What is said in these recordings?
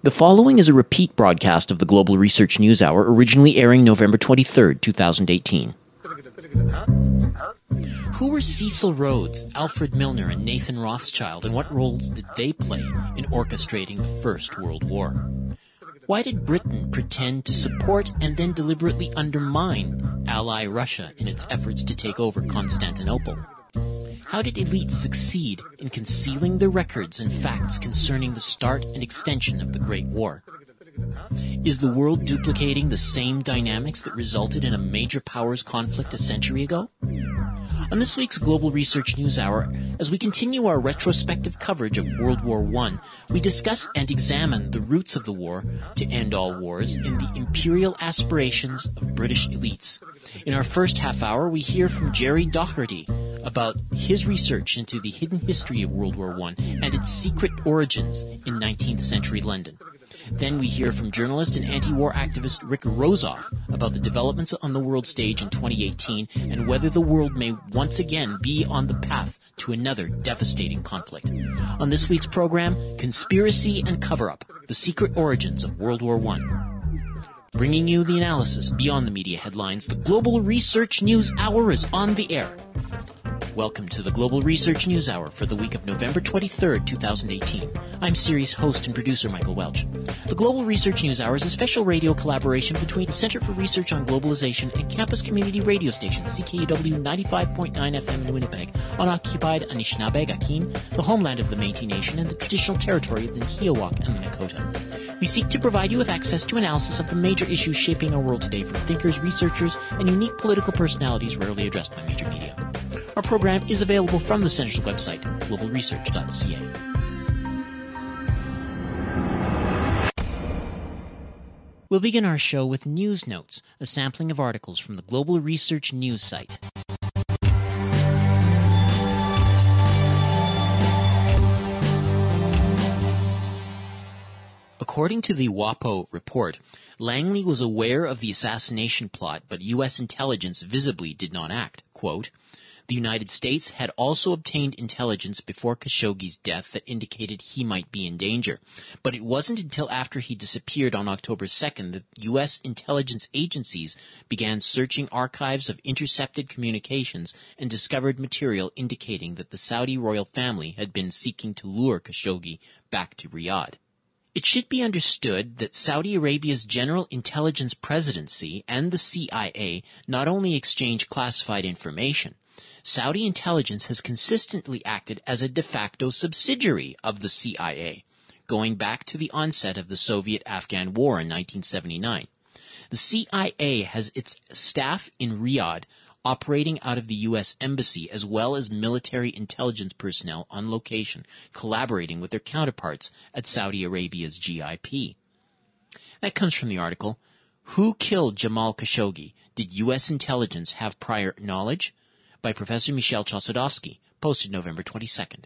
The following is a repeat broadcast of the Global Research News Hour, originally airing November 23, 2018. Who were Cecil Rhodes, Alfred Milner, and Nathan Rothschild, and what roles did they play in orchestrating the First World War? Why did Britain pretend to support and then deliberately undermine ally Russia in its efforts to take over Constantinople? How did elites succeed in concealing the records and facts concerning the start and extension of the Great War? Is the world duplicating the same dynamics that resulted in a major powers conflict a century ago? On this week's Global Research News Hour, as we continue our retrospective coverage of World War I, we discuss and examine the roots of the war to end all wars in the imperial aspirations of British elites. In our first half hour, we hear from Gerry Docherty about his research into the hidden history of World War I and its secret origins in 19th century London. Then we hear from journalist and anti-war activist Rick Rozoff about the developments on the world stage in 2018 and whether the world may once again be on the path to another devastating conflict. On this week's program, Conspiracy and Cover-Up, the secret origins of World War I. Bringing you the analysis beyond the media headlines, the Global Research News Hour is on the air. Welcome to the Global Research News Hour for the week of November 23rd, 2018. I'm series host and producer Michael Welch. The Global Research News Hour is a special radio collaboration between the Center for Research on Globalization and campus community radio station CKUW 95.9 FM in Winnipeg on occupied Anishinaabe Akin, the homeland of the Métis Nation and the traditional territory of the Nihilwak and the Nakota. We seek to provide you with access to analysis of the major issues shaping our world today from thinkers, researchers, and unique political personalities rarely addressed by major media. Our program is available from the Center's website, globalresearch.ca. We'll begin our show with News Notes, a sampling of articles from the Global Research News site. According to the WAPO report, Langley was aware of the assassination plot, but U.S. intelligence visibly did not act. Quote, the United States had also obtained intelligence before Khashoggi's death that indicated he might be in danger. But it wasn't until after he disappeared on October 2nd that U.S. intelligence agencies began searching archives of intercepted communications and discovered material indicating that the Saudi royal family had been seeking to lure Khashoggi back to Riyadh. It should be understood that Saudi Arabia's General Intelligence Presidency and the CIA not only exchange classified information, Saudi intelligence has consistently acted as a de facto subsidiary of the CIA, going back to the onset of the Soviet-Afghan War in 1979. The CIA has its staff in Riyadh operating out of the U.S. Embassy as well as military intelligence personnel on location, collaborating with their counterparts at Saudi Arabia's GIP. That comes from the article, Who Killed Jamal Khashoggi? Did U.S. intelligence have prior knowledge? By Professor Michel Chossudovsky, posted November 22nd.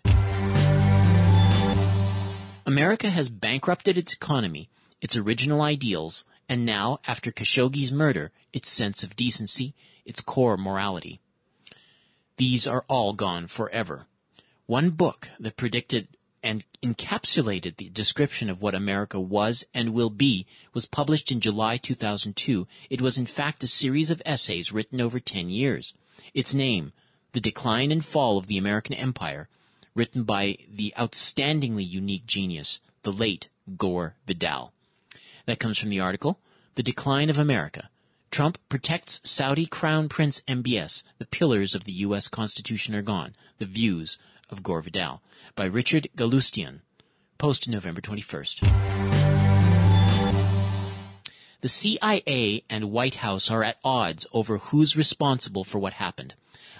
America has bankrupted its economy, its original ideals, and now, after Khashoggi's murder, its sense of decency, its core morality. These are all gone forever. One book that predicted and encapsulated the description of what America was and will be was published in July 2002. It was in fact a series of essays written over 10 years. Its name, The Decline and Fall of the American Empire, written by the outstandingly unique genius, the late Gore Vidal. That comes from the article, The Decline of America. Trump protects Saudi Crown Prince MBS. The pillars of the U.S. Constitution are gone. The views of Gore Vidal by Richard Galustian. Posted November 21st. The CIA and White House are at odds over who's responsible for what happened.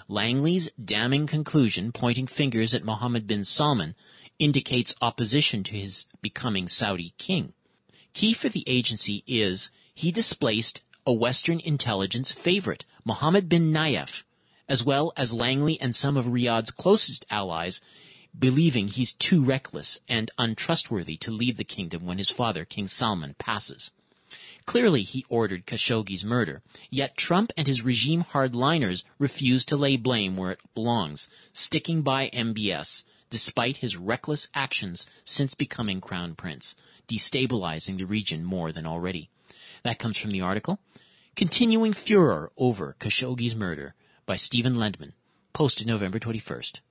Langley's damning conclusion, pointing fingers at Mohammed bin Salman, indicates opposition to his becoming Saudi king. Key for the agency is he displaced a Western intelligence favorite, Mohammed bin Nayef, as well as Langley and some of Riyadh's closest allies, believing he's too reckless and untrustworthy to lead the kingdom when his father, King Salman, passes. Clearly, he ordered Khashoggi's murder. Yet Trump and his regime hardliners refuse to lay blame where it belongs, sticking by MBS despite his reckless actions since becoming crown prince. destabilizing the region more than already. That comes from the article Continuing Furor Over Khashoggi's Murder by Stephen Lendman, posted November 21st.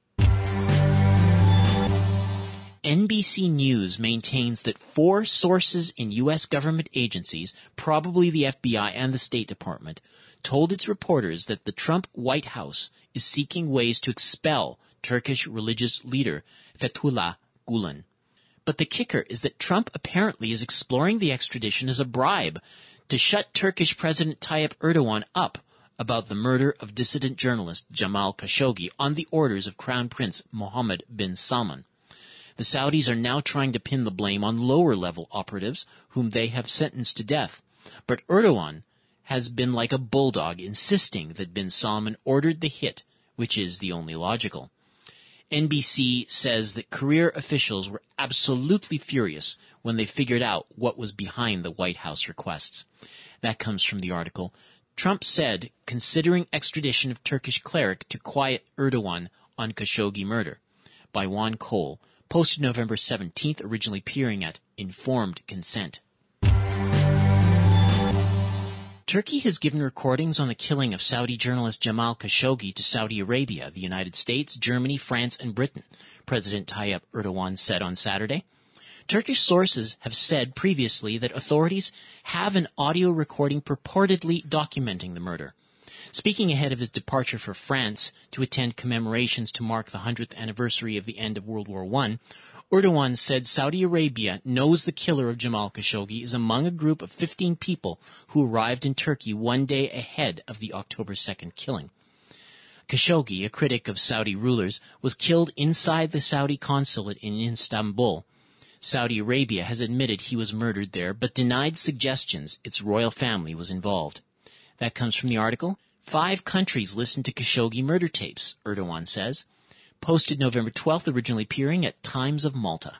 NBC News maintains that four sources in U.S. government agencies, probably the FBI and the State Department, told its reporters that the Trump White House is seeking ways to expel Turkish religious leader Fethullah Gulen. But the kicker is that Trump apparently is exploring the extradition as a bribe to shut Turkish President Tayyip Erdogan up about the murder of dissident journalist Jamal Khashoggi on the orders of Crown Prince Mohammed bin Salman. The Saudis are now trying to pin the blame on lower level operatives whom they have sentenced to death. But Erdogan has been like a bulldog insisting that bin Salman ordered the hit, which is the only logical. NBC says that career officials were absolutely furious when they figured out what was behind the White House requests. That comes from the article. Trump said considering extradition of Turkish cleric to quiet Erdogan on Khashoggi murder by Juan Cole, posted November 17th, originally appearing at Informed Consent. Turkey has given recordings on the killing of Saudi journalist Jamal Khashoggi to Saudi Arabia, the United States, Germany, France, and Britain, President Tayyip Erdogan said on Saturday. Turkish sources have said previously that authorities have an audio recording purportedly documenting the murder. Speaking ahead of his departure for France to attend commemorations to mark the 100th anniversary of the end of World War I, Erdogan said Saudi Arabia knows the killer of Jamal Khashoggi is among a group of 15 people who arrived in Turkey one day ahead of the October 2nd killing. Khashoggi, a critic of Saudi rulers, was killed inside the Saudi consulate in Istanbul. Saudi Arabia has admitted he was murdered there, but denied suggestions its royal family was involved. That comes from the article Five countries listened to Khashoggi murder tapes, Erdogan says. Posted November 12th, originally appearing at Times of Malta.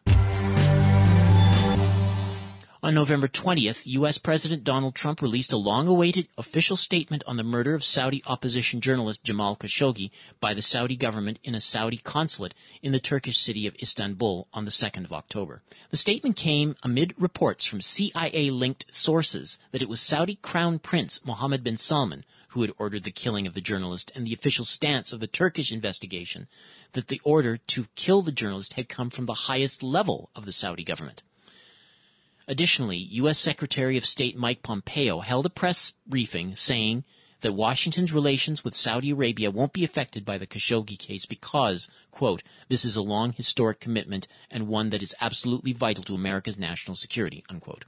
On November 20th, U.S. President Donald Trump released a long-awaited official statement on the murder of Saudi opposition journalist Jamal Khashoggi by the Saudi government in a Saudi consulate in the Turkish city of Istanbul on the 2nd of October. The statement came amid reports from CIA-linked sources that it was Saudi Crown Prince Mohammed bin Salman who had ordered the killing of the journalist and the official stance of the Turkish investigation that the order to kill the journalist had come from the highest level of the Saudi government. Additionally, U.S. Secretary of State Mike Pompeo held a press briefing saying that Washington's relations with Saudi Arabia won't be affected by the Khashoggi case because, quote, this is a long historic commitment and one that is absolutely vital to America's national security, unquote.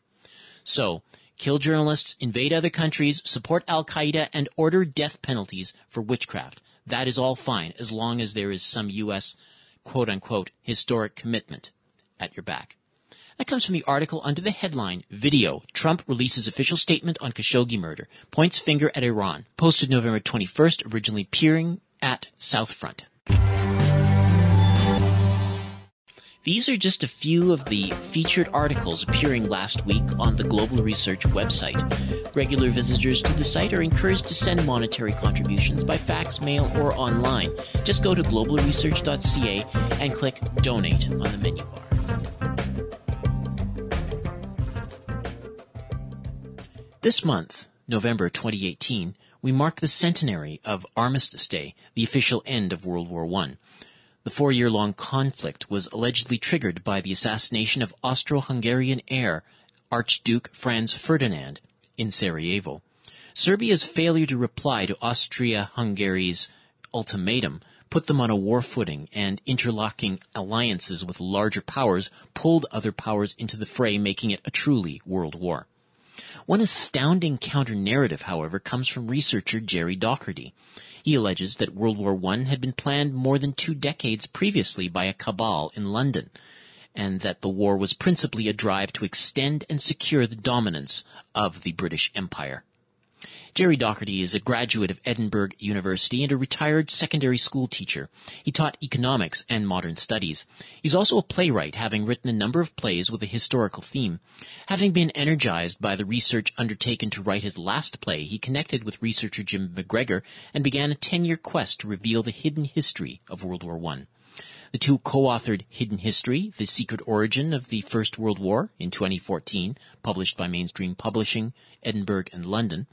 So, kill journalists, invade other countries, support Al Qaeda, and order death penalties for witchcraft. That is all fine as long as there is some U.S. quote unquote historic commitment at your back. That comes from the article under the headline Video Trump releases official statement on Khashoggi murder, points finger at Iran, posted November 21st, originally peering at Southfront. These are just a few of the featured articles appearing last week on the Global Research website. Regular visitors to the site are encouraged to send monetary contributions by fax, mail, or online. Just go to globalresearch.ca and click Donate on the menu bar. This month, November 2018, we mark the centenary of Armistice Day, the official end of World War I. The four-year-long conflict was allegedly triggered by the assassination of Austro-Hungarian heir Archduke Franz Ferdinand in Sarajevo. Serbia's failure to reply to Austria-Hungary's ultimatum put them on a war footing and interlocking alliances with larger powers pulled other powers into the fray, making it a truly world war. One astounding counter-narrative, however, comes from researcher Gerry Docherty. He alleges that World War I had been planned more than two decades previously by a cabal in London, and that the war was principally a drive to extend and secure the dominance of the British Empire. Gerry Docherty is a graduate of Edinburgh University and a retired secondary school teacher. He taught economics and modern studies. He's also a playwright, having written a number of plays with a historical theme. Having been energized by the research undertaken to write his last play, he connected with researcher Jim McGregor and began a 10-year quest to reveal the hidden history of World War I. The two co-authored Hidden History, The Secret Origin of the First World War in 2014, published by Mainstream Publishing, Edinburgh and London.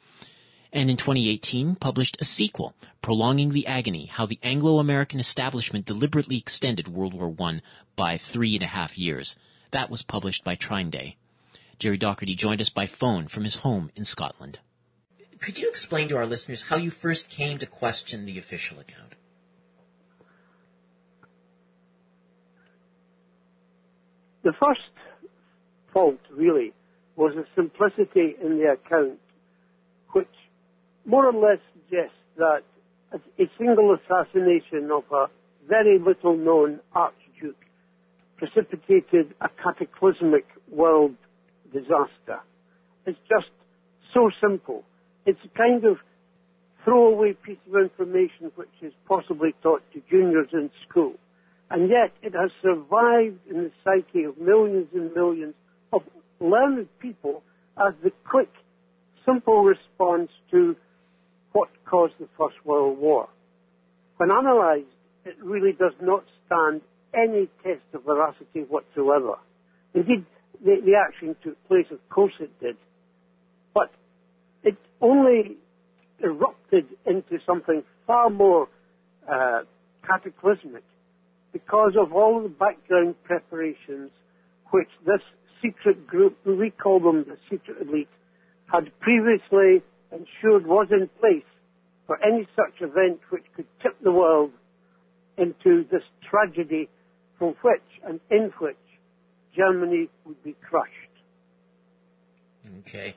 And in 2018, published a sequel, Prolonging the Agony, How the Anglo-American Establishment Deliberately Extended World War I by three and a half years. That was published by Trine Gerry Docherty joined us by phone from his home in Scotland. Could you explain to our listeners how you first came to question the official account? The first fault, really, was the simplicity in the account, which more or less suggests that a single assassination of a very little known archduke precipitated a cataclysmic world disaster. It's just so simple. It's a kind of throwaway piece of information which is possibly taught to juniors in school. And yet it has survived in the psyche of millions and millions of learned people as the quick, simple response to what caused the First World War. When analysed, it really does not stand any test of veracity whatsoever. Indeed, the, the action took place, of course it did, but it only erupted into something far more uh, cataclysmic because of all the background preparations which this secret group, we call them the secret elite, had previously ensured was in place for any such event which could tip the world into this tragedy from which and in which Germany would be crushed. Okay.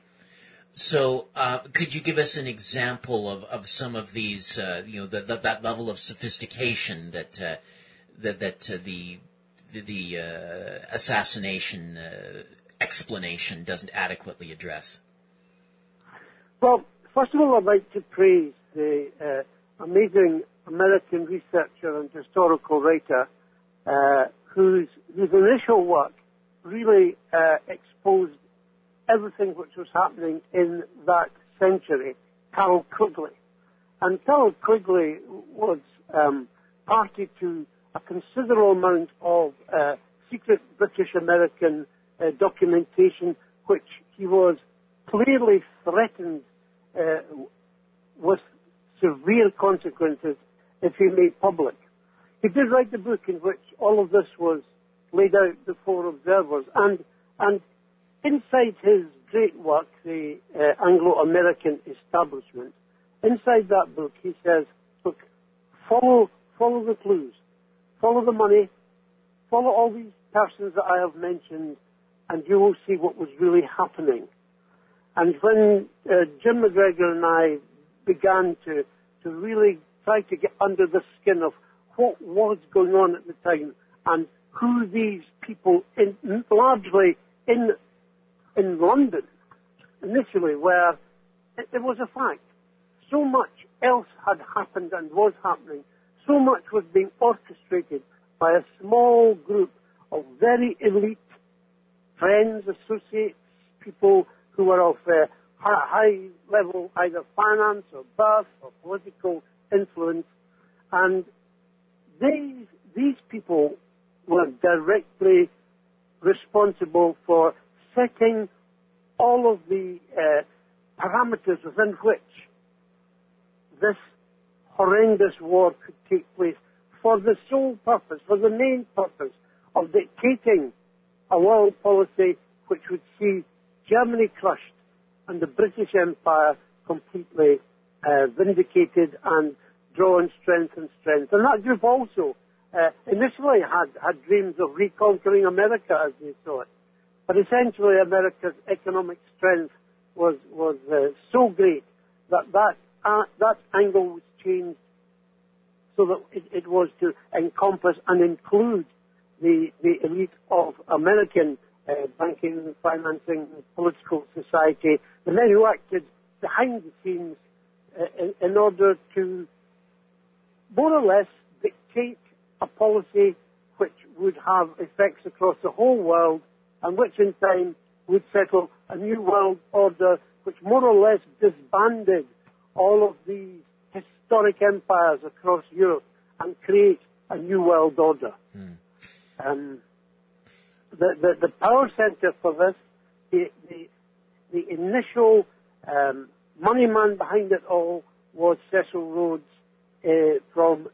So, uh, could you give us an example of, of some of these, uh, you know, the, the, that level of sophistication that uh, that, that uh, the the, the uh, assassination uh, explanation doesn't adequately address? Well, first of all, I'd like to praise the amazing American researcher and historical writer whose whose initial work really uh, exposed everything which was happening in that century, Carroll Quigley. And Carroll Quigley was um, party to a considerable amount of uh, secret British-American uh, documentation, which he was clearly threatened uh, with severe consequences if he made public. He did write a book in which all of this was laid out before observers. And, and inside his great work, the uh, Anglo-American establishment, inside that book, he says, look, follow, follow the clues, follow the money, follow all these persons that I have mentioned, and you will see what was really happening. And when uh, Jim McGregor and I began to, to really try to get under the skin of what was going on at the time and who these people, in, largely in in London, initially, were, it, it was a fact. So much else had happened and was happening. So much was being orchestrated by a small group of very elite friends, associates, people who were of uh, high level either finance or birth or political influence. And these, these people were directly responsible for setting all of the uh, parameters within which this horrendous war could take place for the sole purpose, for the main purpose of dictating a world policy which would see Germany crushed and the British Empire completely uh, vindicated and drawn strength and strength. And that group also uh, initially had, had dreams of reconquering America as they saw it. But essentially America's economic strength was, was uh, so great that that, uh, that angle was changed so that it, it, was to encompass and include the, the elite of American uh, banking, financing, political society, the men who acted behind the scenes uh, in, in order to more or less dictate a policy which would have effects across the whole world and which in time would settle a new world order which more or less disbanded all of these historic empires across Europe and create a new world order. Mm. Um, the, the, the power center for this, the, the, the initial um, money man behind it all was Cecil Rhodes uh, from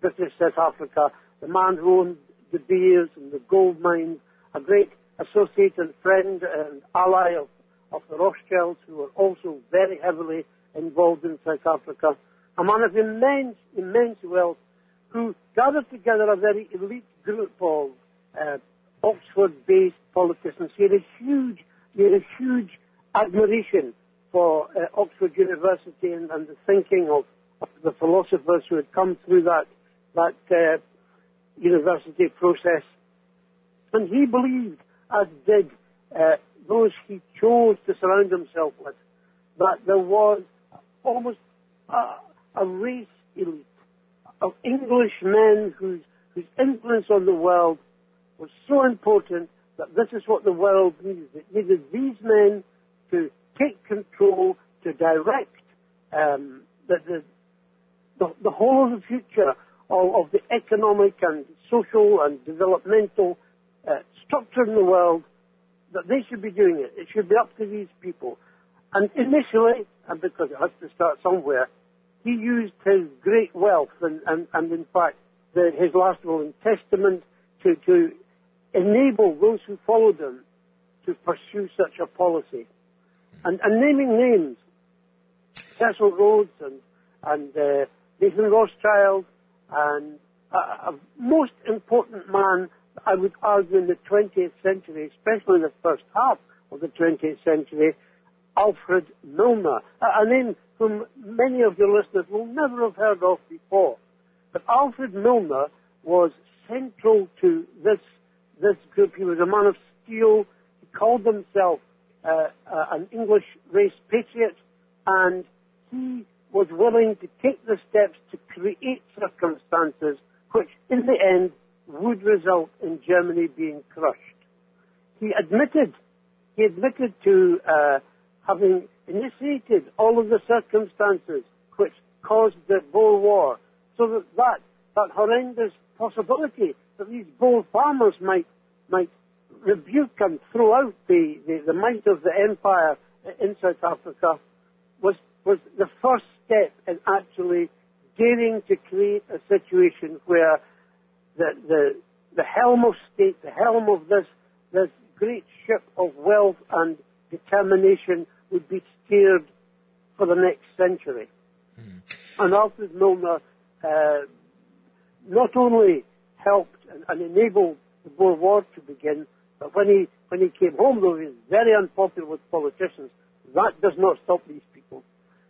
British South Africa, the man who owned De Beers and the gold mines, a great associate and friend and ally of, of the Rothschilds, who were also very heavily involved in South Africa. A man of immense, immense wealth, who gathered together a very elite group of uh, Oxford-based politicians. He had a huge, he had a huge admiration for uh, Oxford University and, and the thinking of, of, the philosophers who had come through that that uh, university process. And he believed, as did uh, those he chose to surround himself with, that there was almost a, a race elite of English men whose, whose influence on the world was so important that this is what the world needed. It needed these men to take control, to direct um, the, the, the, the, whole of the future of, of, the economic and social and developmental uh, structure in the world, that they should be doing it. It should be up to these people. And initially, and because it has to start somewhere, he used his great wealth and, and, and in fact, the, his last will and testament to, to enable those who followed them to pursue such a policy. And, and naming names, Cecil Rhodes and, and uh, Nathan Rothschild, and a, a most important man, I would argue, in the 20th century, especially in the first half of the 20th century, Alfred Milner, a name whom many of your listeners will never have heard of before. But Alfred Milner was central to this this group. He was a man of steel. He called himself uh, uh, an English race patriot, and he was willing to take the steps to create circumstances which, in the end, would result in Germany being crushed. He admitted, he admitted to uh, having initiated all of the circumstances which caused the Boer War, so that that, that horrendous possibility these bold farmers might might rebuke and throw out the, the, the might of the empire in South Africa was was the first step in actually daring to create a situation where the the the helm of state, the helm of this this great ship of wealth and determination would be steered for the next century. Mm. And Alfred Milner uh, not only helped and, enabled the Boer War to begin, but when he when he came home, though he was very unpopular with politicians, that does not stop these people.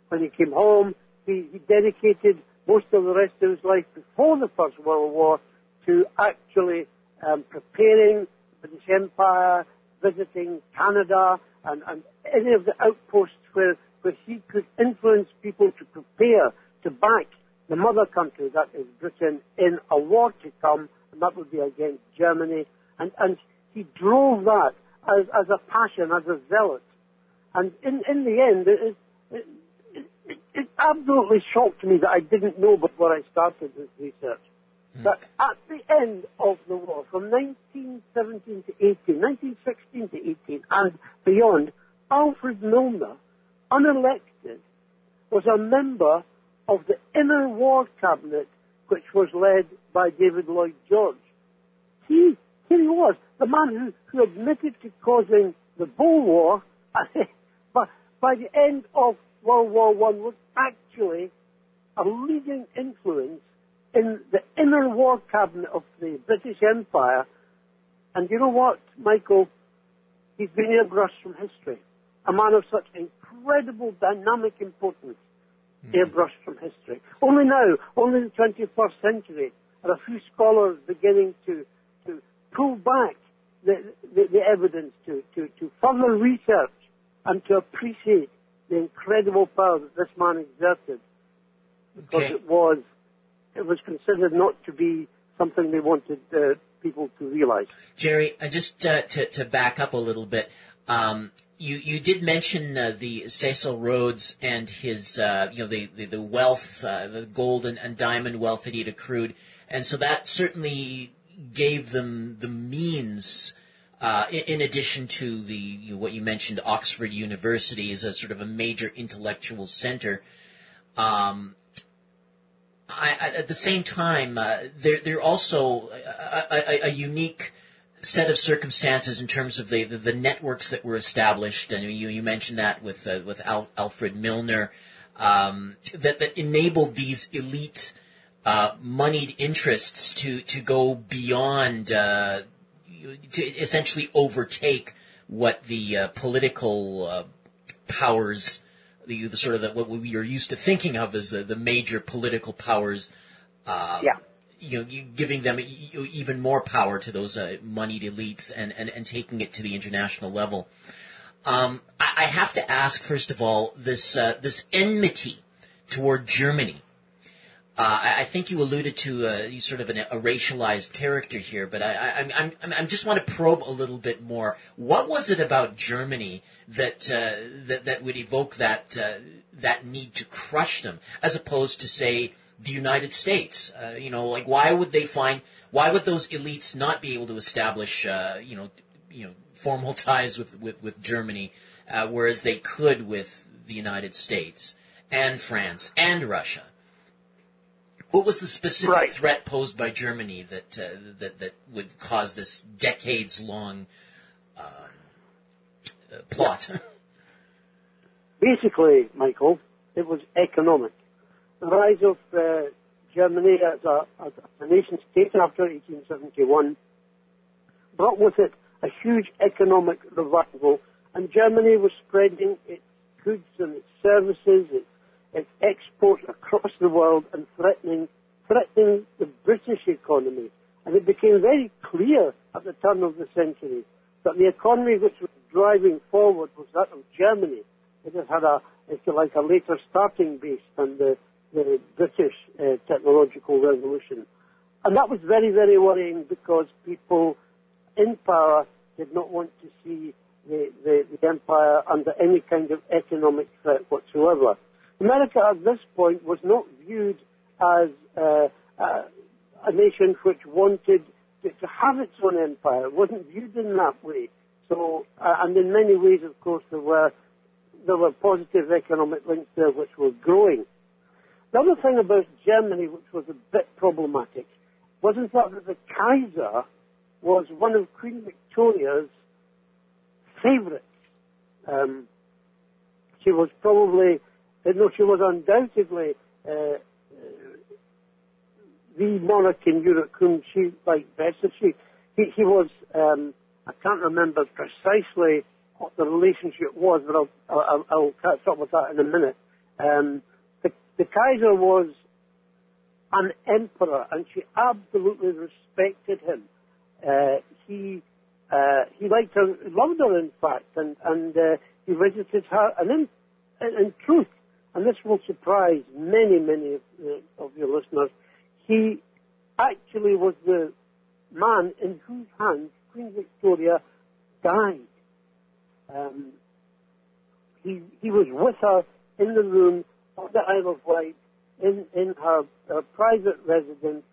When he came home, he, he dedicated most of the rest of his life before the First World War to actually um, preparing the British Empire, visiting Canada, and, and any of the outposts where, where he could influence people to prepare to back the mother country, that is Britain, in a war to come, and that would be against Germany. And, and he drove that as, as a passion, as a zealot. And in, in the end, it, it, it, it absolutely shocked me that I didn't know before I started this research. Mm. That at the end of the war, from 1917 to 18, 1916 to 18, and beyond, Alfred Milner, unelected, was a member of the inner war cabinet, which was led by David Lloyd George. He, here he was, the man who, who admitted to causing the Boer War, but by the end of World War One was actually a leading influence in the inner war cabinet of the British Empire. And you know what, Michael? He's been airbrushed from history. A man of such incredible dynamic importance, mm. airbrushed from history. Only now, only in the 21st century, are a few scholars beginning to, to pull back the, the, the evidence, to, to, to further research and to appreciate the incredible power that this man exerted. Because okay. it was it was considered not to be something they wanted uh, people to realize. Gerry, uh, just uh, to, to back up a little bit, um, you you did mention uh, the Cecil Rhodes and his uh, you know the the, the wealth, uh, the gold and, and, diamond wealth that he'd accrued, and so that certainly gave them the means. Uh, in, in, addition to the you what you mentioned, Oxford University is a sort of a major intellectual center. Um, I, at the same time, uh, they're they're also a, a, a unique set of circumstances in terms of the, the, the, networks that were established, and you, you mentioned that with uh, with Al, Alfred Milner, um, that that enabled these elite uh, moneyed interests to to go beyond uh, to essentially overtake what the uh, political uh, powers, the, the, sort of the, what we are used to thinking of as the, the major political powers. Uh, yeah you know, giving them even more power to those uh, moneyed elites and, and, and taking it to the international level. Um, I, I, have to ask, first of all, this uh, this enmity toward Germany. Uh, I, I, think you alluded to uh, sort of an, a racialized character here, but I, I, I'm, I'm, just want to probe a little bit more. What was it about Germany that uh, that, that would evoke that uh, that need to crush them, as opposed to say the United States. Uh, you know, like why would they find why would those elites not be able to establish uh, you know you know formal ties with with, with Germany, uh, whereas they could with the United States and France and Russia. What was the specific right. threat posed by Germany that uh, that that would cause this decades long um, uh, plot? Basically, Michael, it was economic the rise of uh, Germany as a, as a nation state after 1871 brought with it a huge economic revival, and Germany was spreading its goods and its services, its, its exports across the world and threatening, threatening the British economy. And it became very clear at the turn of the century that the economy which was driving forward was that of Germany. It had had a, if you like, a later starting base than the the British uh, technological revolution. And that was very, very worrying because people in power did not want to see the, the, the empire under any kind of economic threat whatsoever. America at this point was not viewed as uh, uh, a nation which wanted to, to, have its own empire. It wasn't viewed in that way. So, uh, and in many ways, of course, there were there were positive economic links there which were growing. The other thing about Germany, which was a bit problematic, was in fact that the Kaiser was one of Queen Victoria's favourites. Um, she was probably, no, she was undoubtedly uh, uh, the monarch in Europe whom she liked best. she, he, he was, um, I can't remember precisely what the relationship was, but I'll, I'll, I'll catch up with that in a minute. Um, the Kaiser was an emperor, and she absolutely respected him. Uh, he uh, he liked her, loved her, in fact, and and uh, he visited her. And in, in truth, and this will surprise many, many of, uh, of your listeners, he actually was the man in whose hands Queen Victoria died. Um, he he was with her in the room the Isle of Wight in, in her, her private residence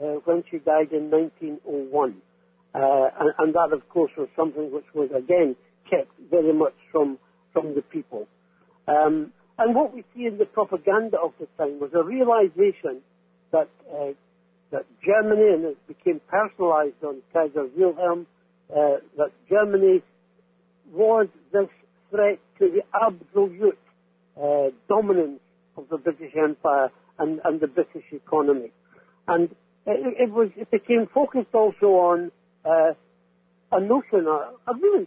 uh, when she died in 1901. Uh, and, and, that, of course, was something which was, again, kept very much from, from the people. Um, and what we see in the propaganda of the time was a realization that, uh, that Germany, and it became personalized on Kaiser Wilhelm, uh, that Germany was this threat to the absolute uh, dominance of the British Empire and, and the British economy. And it, it, was, it became focused also on uh, a notion, a, a really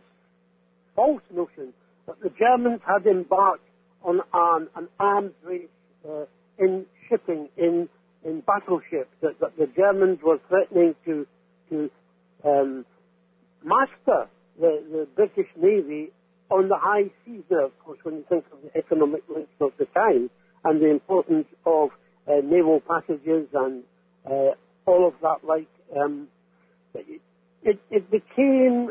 false notion, that the Germans had embarked on an, an arms race uh, in shipping, in, in battleships, that, that the Germans were threatening to, to um, master the, the British Navy on the high seas there, of course, when you think of the economic links of the time and the importance of uh, naval passages and uh, all of that like um, it, it, became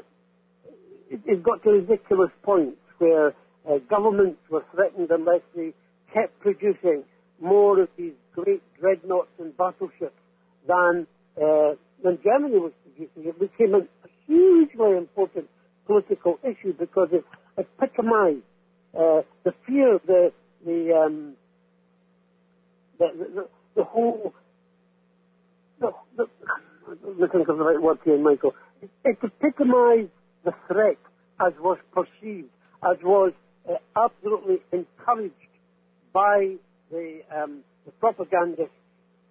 it, it, got to ridiculous points where uh, governments were threatened unless they kept producing more of these great dreadnoughts and battleships than uh, than Germany was producing. It became a hugely important political issue because it epitomized uh, the fear, the the, um, the, the, whole the, the, think of the right word here, Michael. It, it epitomized the threat as was perceived, as was uh, absolutely encouraged by the, um, the propagandists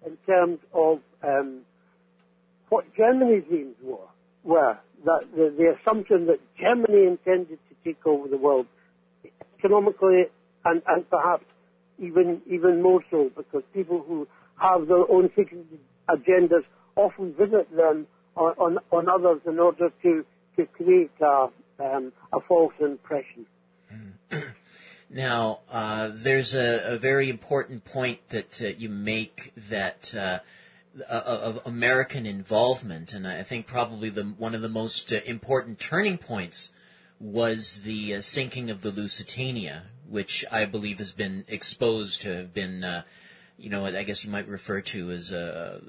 in terms of um, what Germany's aims were. Were that the, the assumption that Germany intended to take over the world economically and, and perhaps even even more so because people who have their own secret agendas often visit them on, on, on others in order to, to create a, um, a false impression. Now, uh, there's a, a, very important point that uh, you make that uh, of American involvement, and I think probably the, one of the most uh, important turning points was the uh, sinking of the Lusitania, which I believe has been exposed to have been, uh, you know, what I guess you might refer to as a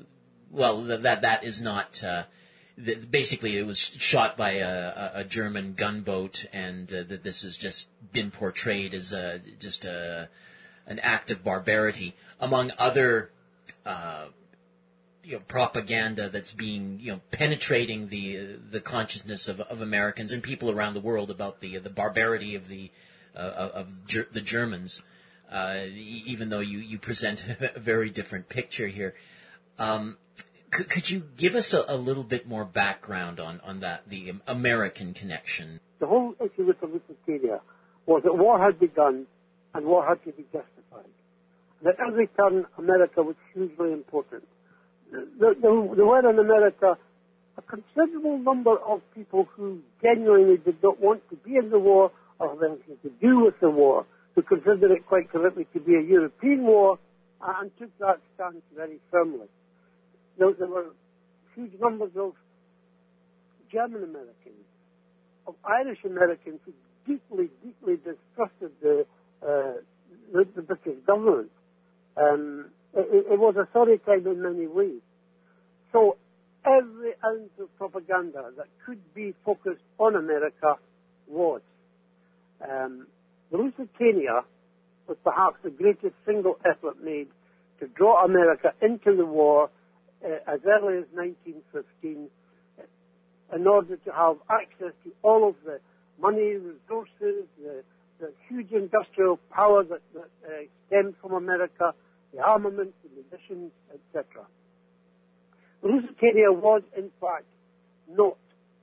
well, that that is not. Uh, basically, it was shot by a, a German gunboat, and uh, that this has just been portrayed as a, just a, an act of barbarity, among other. Uh, you know, propaganda that's being, you know, penetrating the the consciousness of, of Americans and people around the world about the the barbarity of the uh, of ger- the Germans. Uh, even though you, you present a very different picture here. Um, could, could you give us a, a, little bit more background on, on that, the American connection? The whole issue with the Lusitania was that war had begun and war had to be justified. That every turn America was hugely important. There were in America a considerable number of people who genuinely did not want to be in the war have anything to do with the war, who considered it quite correctly to be a European war and took that stance very firmly there, there were huge numbers of German Americans, of Irish Americans who deeply, deeply distrusted the, uh, the, the, British government. Um, it, it, was a sorry time in many ways. So every ounce of propaganda that could be focused on America was. Um, Lusitania was perhaps the greatest single effort made to draw America into the war uh, as early as 1915 uh, in order to have access to all of the money, resources, the, the huge industrial power that, that uh, stemmed from America, the armaments, the munitions, etc. Lusitania was, in fact, not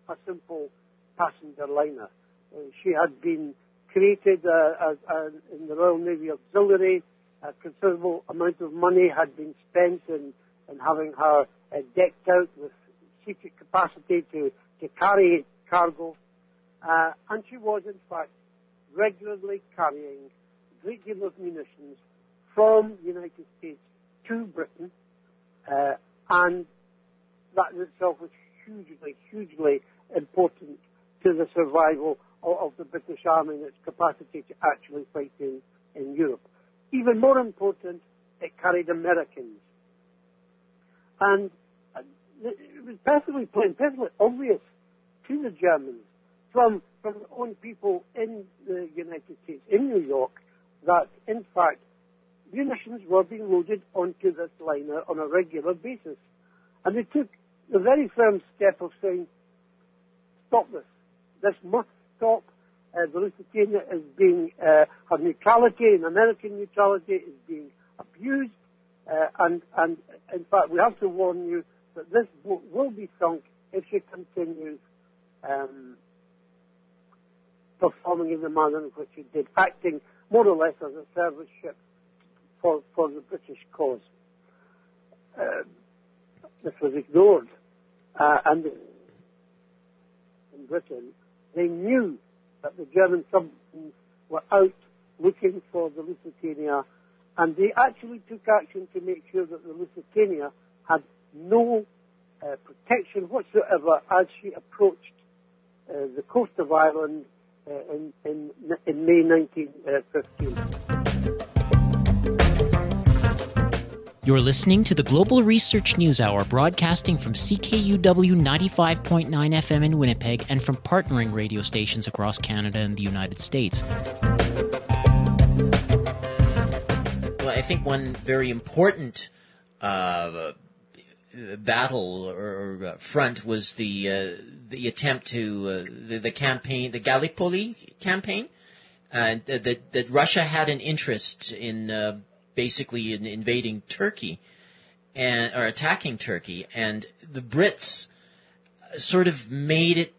a simple passenger liner. Uh, she had been created in the Royal Navy Auxiliary. A considerable amount of money had been spent in and having her uh, decked out with secret capacity to, to carry cargo. Uh, and she was, in fact, regularly carrying a great deal of munitions from the United States to Britain, uh, and that in itself was hugely, hugely important to the survival of, the British Army and its capacity to actually fight in, in Europe. Even more important, it carried Americans and it was perfectly plain, perfectly obvious to the Germans from, from their own people in the United States, in New York, that in fact munitions were being loaded onto this liner on a regular basis. And they took the very firm step of saying, stop this. This must stop. Uh, the Lusitania is being, uh, her neutrality and American neutrality is being abused. Uh, and, and in fact, we have to warn you that this boat will be sunk if she continues um, performing in the manner in which she did, acting more or less as a service ship for, for the British cause. Uh, this was ignored. Uh, and in Britain, they knew that the German submarines were out looking for the Lusitania and they actually took action to make sure that the Lusitania had no uh, protection whatsoever as she approached uh, the coast of Ireland uh, in, in, in May 1915. You're listening to the Global Research News Hour, broadcasting from CKUW 95.9 FM in Winnipeg and from partnering radio stations across Canada and the United States. Well, I think one very important uh, battle or, uh, front was the uh, the attempt to uh, the, the, campaign, the Gallipoli campaign, and that that Russia had an interest in uh, basically in invading Turkey and or attacking Turkey, and the Brits sort of made it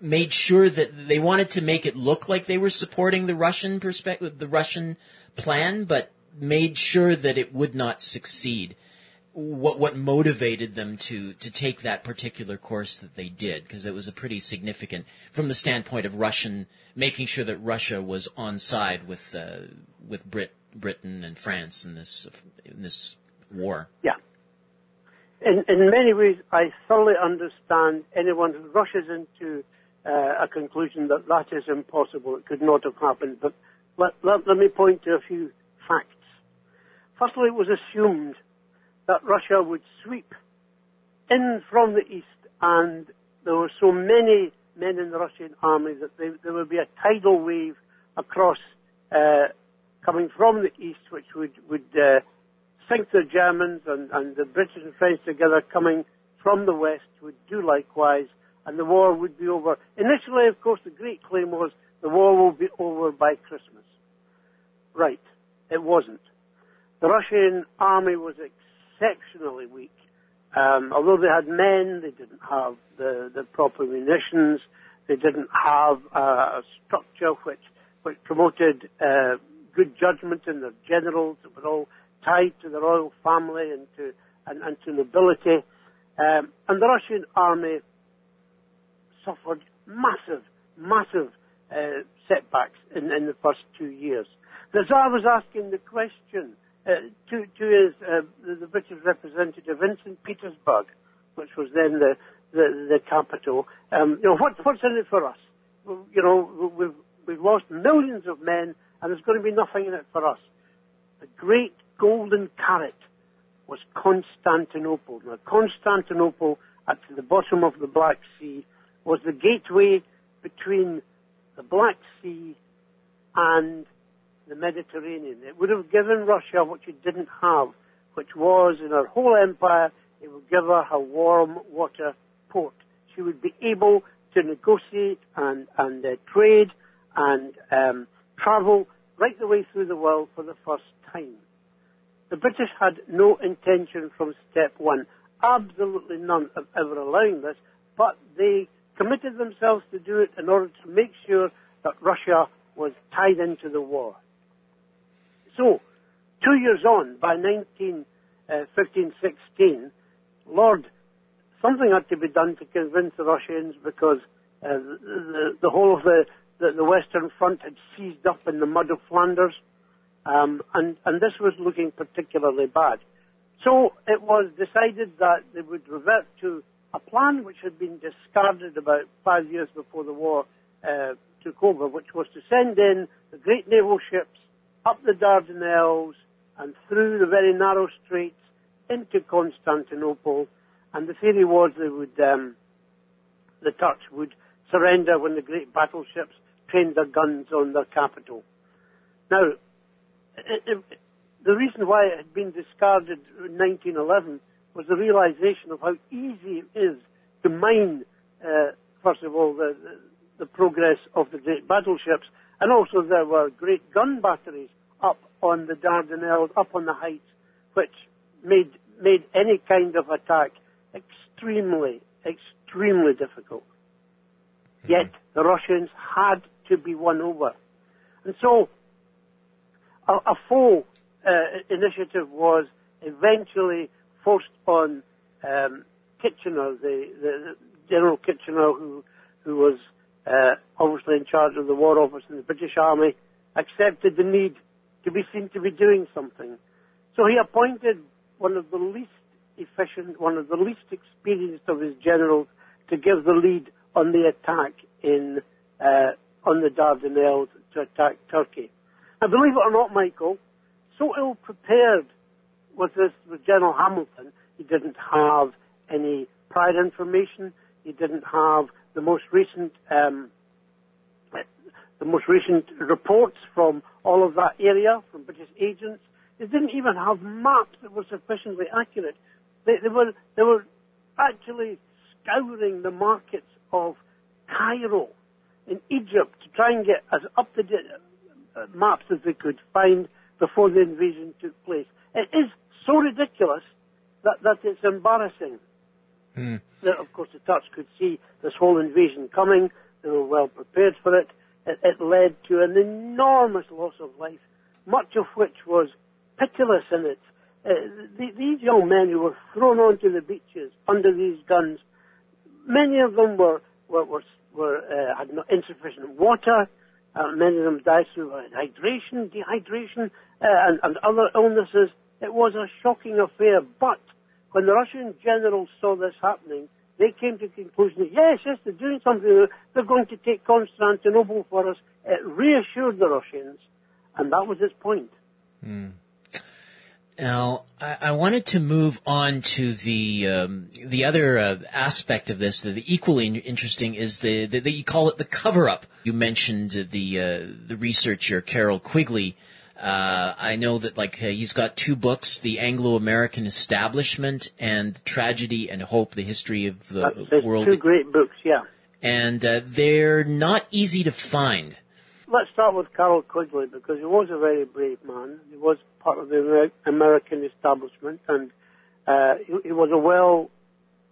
made sure that they wanted to make it look like they were supporting the Russian perspective, the Russian plan, but made sure that it would not succeed. What what motivated them to to take that particular course that they did because it was a pretty significant from the standpoint of Russian making sure that Russia was on side with uh, with Brit Britain and France in this in this war. Yeah. In in many ways, I thoroughly understand anyone who rushes into uh, a conclusion that that is impossible. It could not have happened. But let, let, let me point to a few facts. Firstly, it was assumed that Russia would sweep in from the east, and there were so many men in the Russian army that they, there would be a tidal wave across uh, coming from the east, which would would uh, sink the Germans and, and the British and French together coming from the west would do likewise, and the war would be over. Initially, of course, the great claim was the war will be over by Christmas. Right, it wasn't. The Russian army was exceptionally weak. Um, although they had men, they didn't have the, the proper munitions. They didn't have uh, a structure which which promoted uh, good judgment in their generals that were all tied to the royal family and to and, and to nobility. Um, and the Russian army suffered massive, massive uh, setbacks in, in the first two years. The Tsar was asking the question, uh, to, to his, uh, the, the, British representative in St. Petersburg, which was then the, the, the capital. Um, you know, what, what's in it for us? You know, we've, we've lost millions of men and there's going to be nothing in it for us. The great golden carrot was Constantinople. Now, Constantinople, at the bottom of the Black Sea, was the gateway between the Black Sea and the Mediterranean. It would have given Russia what she didn't have, which was in her whole empire, it would give her her warm water port. She would be able to negotiate and, and uh, trade and um, travel right the way through the world for the first time. The British had no intention from step one, absolutely none of ever allowing this, but they committed themselves to do it in order to make sure that Russia was tied into the war. So, two years on, by 1915-16, uh, Lord, something had to be done to convince the Russians because uh, the, the, whole of the, the, the, Western Front had seized up in the mud of Flanders, um, and, and this was looking particularly bad. So it was decided that they would revert to a plan which had been discarded about five years before the war uh, took over, which was to send in the great naval ships up the Dardanelles and through the very narrow straits into Constantinople. And the theory was they would, um, the Turks would surrender when the great battleships trained their guns on their capital. Now, it, it, the reason why it had been discarded in 1911 was the realization of how easy it is to mine, uh, first of all, the, the, the progress of the great battleships and also there were great gun batteries up on the Dardanelles, up on the heights, which made, made any kind of attack extremely, extremely difficult. Mm-hmm. Yet the Russians had to be won over. And so a, a full uh, initiative was eventually forced on um, Kitchener, the, the, General Kitchener, who who was uh, obviously in charge of the War Office in the British Army, accepted the need to be seen to be doing something. So he appointed one of the least efficient, one of the least experienced of his generals to give the lead on the attack in uh, on the Dardanelles to attack Turkey. And believe it or not, Michael, so ill prepared was this with General Hamilton, he didn't have any prior information. He didn't have the most recent um, the most recent reports from all of that area from British agents. They didn't even have maps that were sufficiently accurate. They, they were they were actually scouring the markets of Cairo in Egypt to try and get as up to date uh, maps as they could find before the invasion took place. It is so ridiculous that, that it's embarrassing. Mm. That, of course, the Turks could see this whole invasion coming. They were well prepared for it. It, it led to an enormous loss of life, much of which was pitiless in it. Uh, the, these young men who were thrown onto the beaches under these guns, many of them were were, were, were uh, had insufficient water. Uh, many of them died through hydration, dehydration, uh, and, and other illnesses. It was a shocking affair, but when the Russian generals saw this happening, they came to the conclusion that yes, yes, they're doing something. They're going to take Constantinople for us. It reassured the Russians, and that was its point. Mm. Now, I, I, wanted to move on to the um, the other uh, aspect of this. The, the equally interesting is the, the, the, you call it the cover up. You mentioned the uh, the researcher Carroll Quigley uh, I know that like uh, he's got two books: the Anglo-American Establishment and Tragedy and Hope: The History of the World. Two great books, yeah. And uh, they're not easy to find. Let's start with Carroll Quigley because he was a very brave man. He was part of the American establishment, and uh, he, he, was a well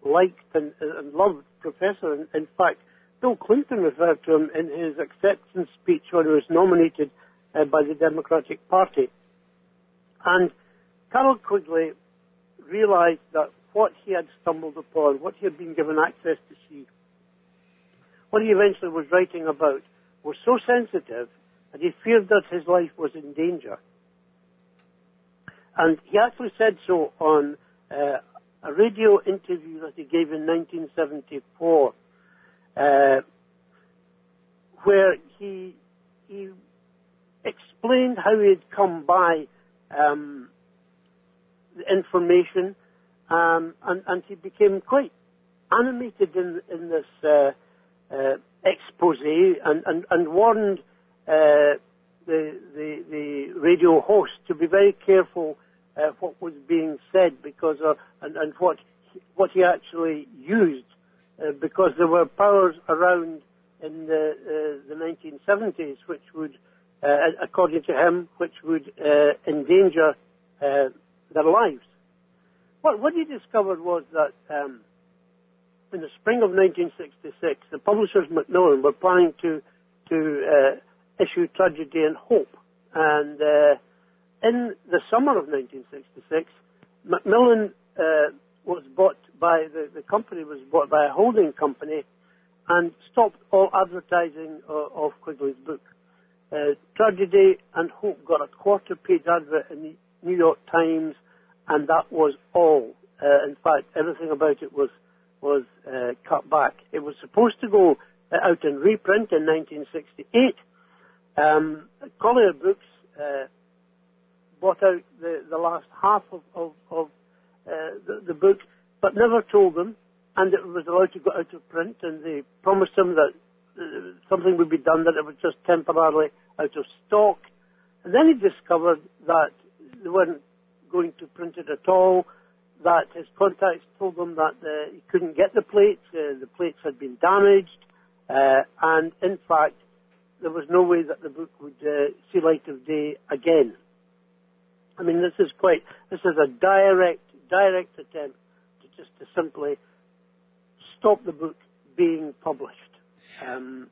liked and, and loved professor. In, in fact, Bill Clinton referred to him in his acceptance speech when he was nominated uh, by the Democratic Party. And Carroll Quigley realized that what he had stumbled upon, what he had been given access to see, what he eventually was writing about, was so sensitive that he feared that his life was in danger. And he actually said so on uh, a radio interview that he gave in 1974, uh, where he he explained how he had come by um, the information, um, and, and, he became quite animated in, in this uh, uh, expose and, and, and warned uh, the, the, the, radio host to be very careful uh, what was being said because of, and, and what, what he actually used uh, because there were powers around in the, uh, the 1970s which would uh, according to him, which would uh, endanger uh, their lives. What, what he discovered was that um, in the spring of 1966, the publishers Macmillan were planning to to issue Tragedy and Hope, and in the summer of 1966, Macmillan uh, was bought by the, the company was bought by a holding company and stopped all advertising of, of Quigley's book. Uh, Tragedy and Hope got a quarter page advert in the New York Times, and that was all. Uh, in fact, everything about it was was uh, cut back. It was supposed to go uh, out in reprint in 1968. Um, Collier Books uh, bought out the, the last half of, of, of uh, the, the book, but never told them, and it was allowed to go out of print, and they promised them that uh, something would be done that it was just temporarily out of stock. And then he discovered that they weren't going to print it at all, that his contacts told him that uh, he couldn't get the plates, uh, the plates had been damaged, uh, and in fact, there was no way that the book would uh, see light of day again. I mean, this is quite, this is a direct, direct attempt to just to simply stop the book being published. Um,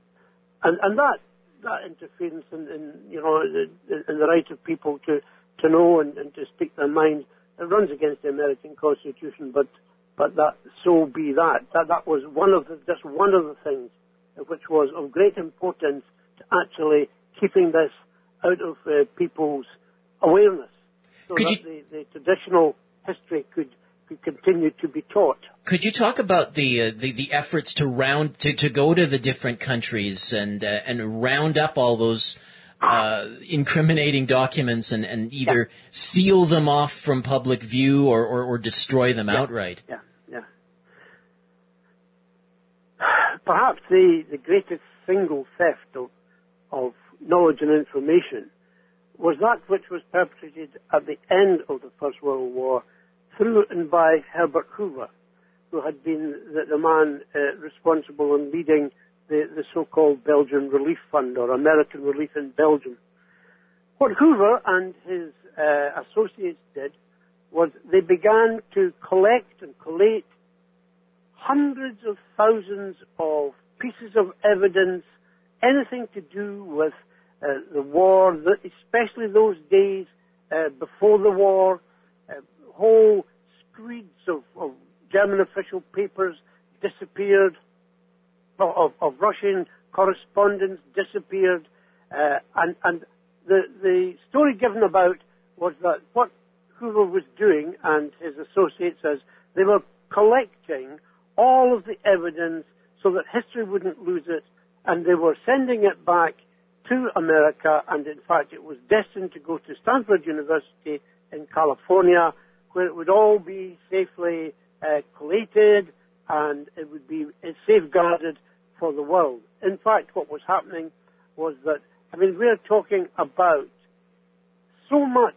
and, and that, that interference in, in you know, in the right of people to, to know and, and to speak their mind, it runs against the American Constitution, but, but that, so be that. That, that was one of the, just one of the things which was of great importance to actually keeping this out of uh, people's awareness so Could that you... the, the traditional history could could continue to be taught. Could you talk about the uh, the, the, efforts to round to, to go to the different countries and uh, and round up all those uh, incriminating documents and, and either yeah. seal them off from public view or, or, or destroy them yeah. outright. Yeah, yeah. Perhaps the, the greatest single theft of, of knowledge and information was that which was perpetrated at the end of the First World War through and by Herbert Hoover, who had been the, the man uh, responsible in leading the, the so-called Belgian Relief Fund or American Relief in Belgium. What Hoover and his uh, associates did was they began to collect and collate hundreds of thousands of pieces of evidence, anything to do with uh, the war, especially those days uh, before the war, uh, whole screeds of, of, German official papers disappeared, of, of Russian correspondence disappeared, uh, and, and the, the story given about was that what Hoover was doing and his associates as they were collecting all of the evidence so that history wouldn't lose it, and they were sending it back to America, and in fact it was destined to go to Stanford University in California, where it would all be safely uh, collated and it would be safeguarded for the world. In fact, what was happening was that, I mean, we're talking about so much,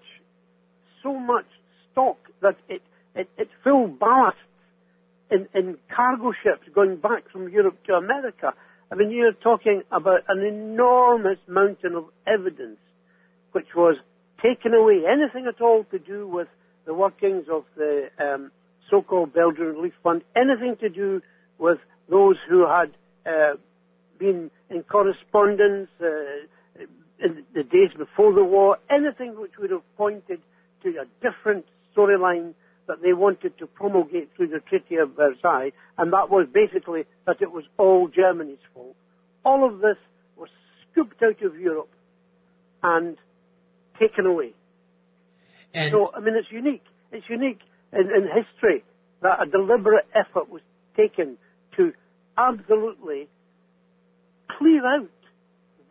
so much stock that it, it, it filled ballast in, in cargo ships going back from Europe to America. I mean, you're talking about an enormous mountain of evidence which was taken away. Anything at all to do with the workings of the um, so-called Belgian Relief Fund, anything to do with those who had uh, been in correspondence uh, in the days before the war, anything which would have pointed to a different storyline that they wanted to promulgate through the Treaty of Versailles, and that was basically that it was all Germany's fault. All of this was scooped out of Europe and taken away. And so, I mean, it's unique. It's unique in, in history that a deliberate effort was taken to absolutely clear out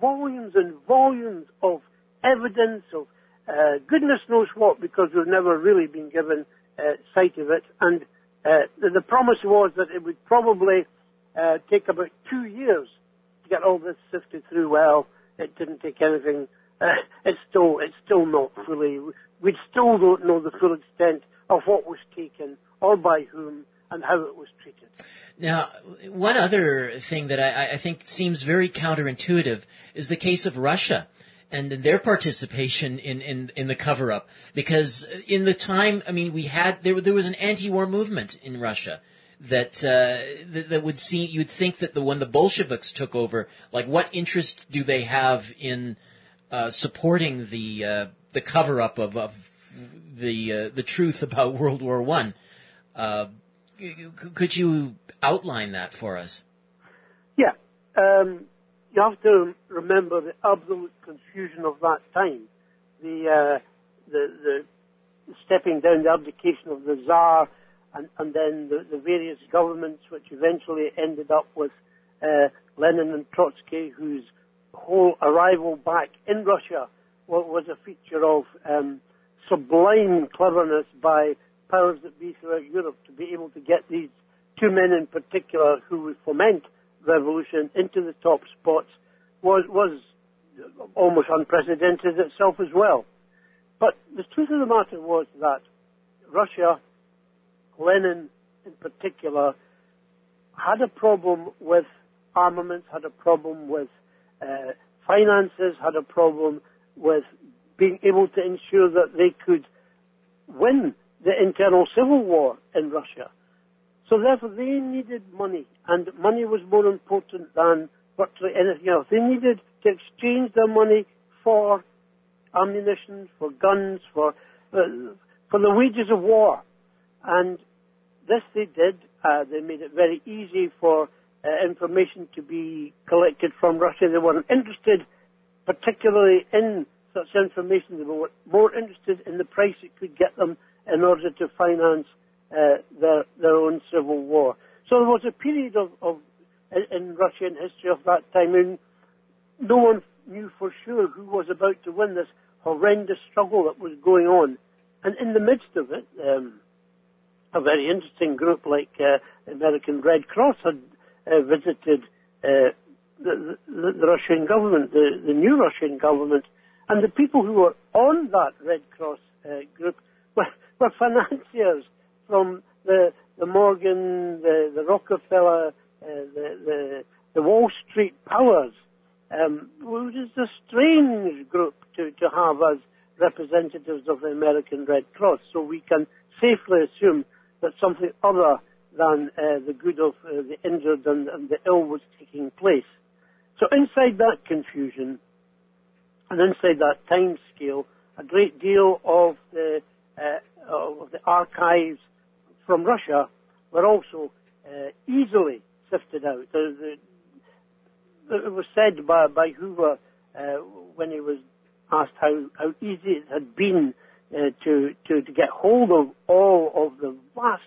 volumes and volumes of evidence of uh, goodness knows what because we've never really been given sight of it. And uh, the, the, promise was that it would probably uh, take about two years to get all this sifted through. Well, it didn't take anything. Uh, it's still it's still not fully. We still don't know the full extent of what was taken or by whom and how it was treated. Now, one other thing that I, I think seems very counterintuitive is the case of Russia and their participation in, in, in the cover up. Because in the time, I mean, we had, there, there was an anti war movement in Russia that, uh, that, that would see, you'd think that the, when the Bolsheviks took over, like what interest do they have in uh, supporting the, uh, the cover up of, of the, uh, the truth about World War One? Uh, could you outline that for us? Yeah. Um, you have to remember the absolute confusion of that time. The, uh, the, the stepping down, the abdication of the Tsar, and, and then the, the, various governments which eventually ended up with uh, Lenin and Trotsky, whose whole arrival back in Russia was a feature of um, sublime cleverness by powers that be throughout Europe to be able to get these two men in particular who would foment revolution into the top spots was, was almost unprecedented itself as well. But the truth of the matter was that Russia, Lenin in particular, had a problem with armaments, had a problem with uh, finances, had a problem with being able to ensure that they could win the internal civil war in Russia. So therefore they needed money, and money was more important than virtually anything else. They needed to exchange their money for ammunition, for guns, for uh, for the wages of war, and this they did. Uh, they made it very easy for uh, information to be collected from Russia. They weren't interested, particularly in such information. They were more interested in the price it could get them in order to finance uh, their, their own civil war. So there was a period of, of in, Russian history of that time, and no one knew for sure who was about to win this horrendous struggle that was going on. And in the midst of it, um, a very interesting group like uh, American Red Cross had uh, visited uh, the, the, the, Russian government, the, the, new Russian government, and the people who were on that Red Cross uh, group were, were financiers from the, the Morgan, the, the Rockefeller, uh, the, the, the Wall Street powers, um, is a strange group to, to have as representatives of the American Red Cross. So we can safely assume that something other than uh, the good of uh, the injured and, and, the ill was taking place. So inside that confusion and inside that time scale, a great deal of the, uh, of the archives from Russia were also uh, easily sifted out. The, the, it was said by, by Hoover uh, when he was asked how, how easy it had been uh, to, to, to get hold of all of the vast,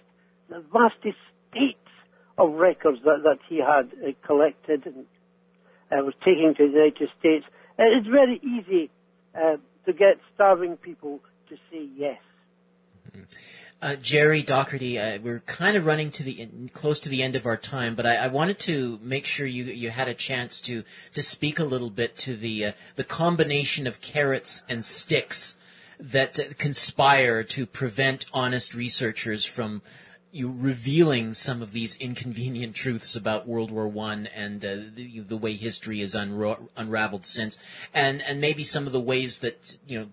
the vast estates of records that, that he had uh, collected and was taking to the United States. It's very easy to get starving people to say yes. Mm-hmm. Uh, Gerry Docherty, uh, we're kind of running to the close to the end of our time, but I, I, wanted to make sure you you had a chance to to speak a little bit to the uh, the combination of carrots and sticks that conspire to prevent honest researchers from you revealing some of these inconvenient truths about World War One and uh, the, the, way history is unraveled since, and and maybe some of the ways that you know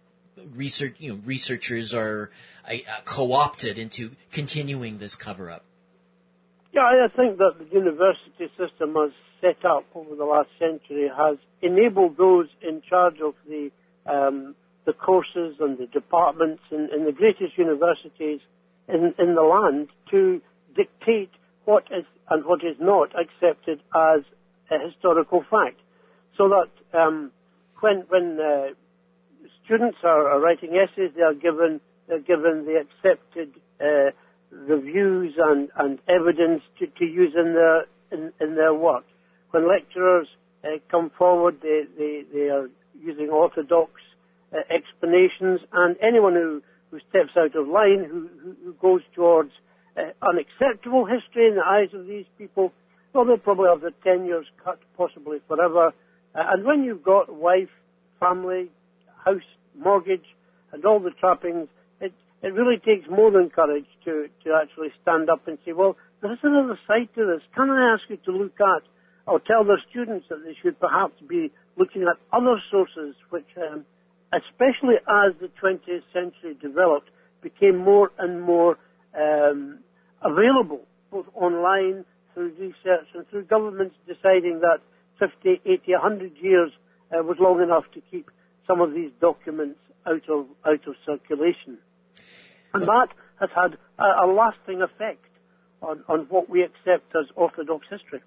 research you know researchers are uh, co-opted into continuing this cover up? Yeah, I think that the university system has set up over the last century has enabled those in charge of the um, the courses and the departments in, in the greatest universities in, in the land to dictate what is and what is not accepted as a historical fact. So that um, when when uh, students are, are writing essays, they are given they're given the accepted uh, reviews and, and evidence to, to use in their in, in their work. When lecturers uh, come forward, they, they, they are using orthodox uh, explanations, and anyone who, who steps out of line, who, who, who goes towards uh, unacceptable history in the eyes of these people, well, they'll probably have their tenures cut, possibly forever. Uh, and when you've got wife, family, house, mortgage, and all the trappings, it, it really takes more than courage to, to actually stand up and say, well, there's another side to this. Can I ask you to look at or tell their students that they should perhaps be looking at other sources which, um, especially as the 20th century developed, became more and more um, available, both online, through research, and through governments deciding that 50, 80, 100 years uh, was long enough to keep some of these documents out of out of circulation, and that has had a, a lasting effect on, on what we accept as orthodox history.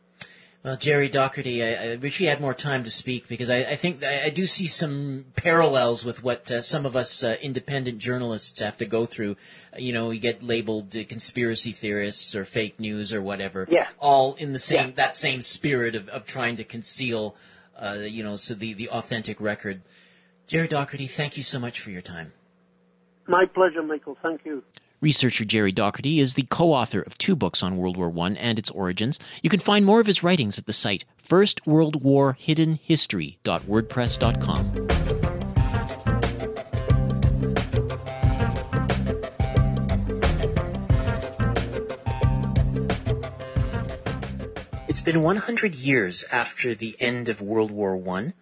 Well, Gerry Docherty, I, I, wish we had more time to speak because I, I think I, I, do see some parallels with what uh, some of us uh, independent journalists have to go through. You know, you get labeled uh, conspiracy theorists or fake news or whatever. Yeah. All in the same yeah. that same spirit of, of trying to conceal, uh, you know, so the the authentic record. Gerry Docherty, thank you so much for your time. My pleasure, Michael. Thank you. Researcher Gerry Docherty is the co-author of two books on World War I and its origins. You can find more of his writings at the site firstworldwarhiddenhistory.wordpress.com. It's been 100 years after the end of World War I.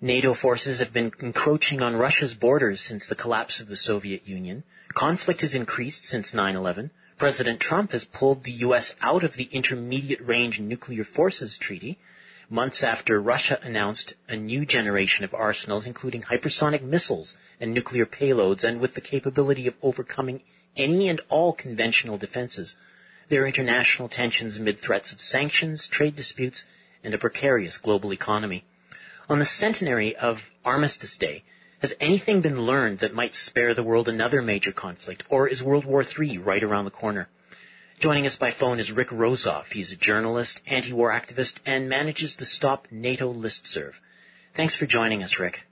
NATO forces have been encroaching on Russia's borders since the collapse of the Soviet Union. Conflict has increased since 9-11. President Trump has pulled the U.S. out of the Intermediate Range Nuclear Forces Treaty months after Russia announced a new generation of arsenals, including hypersonic missiles and nuclear payloads, and with the capability of overcoming any and all conventional defenses. There are international tensions amid threats of sanctions, trade disputes, and a precarious global economy. On the centenary of Armistice Day, has anything been learned that might spare the world another major conflict, or is World War III right around the corner? Joining us by phone is Rick Rozoff. He's a journalist, anti-war activist, and manages the Stop NATO listserv. Thanks for joining us, Rick.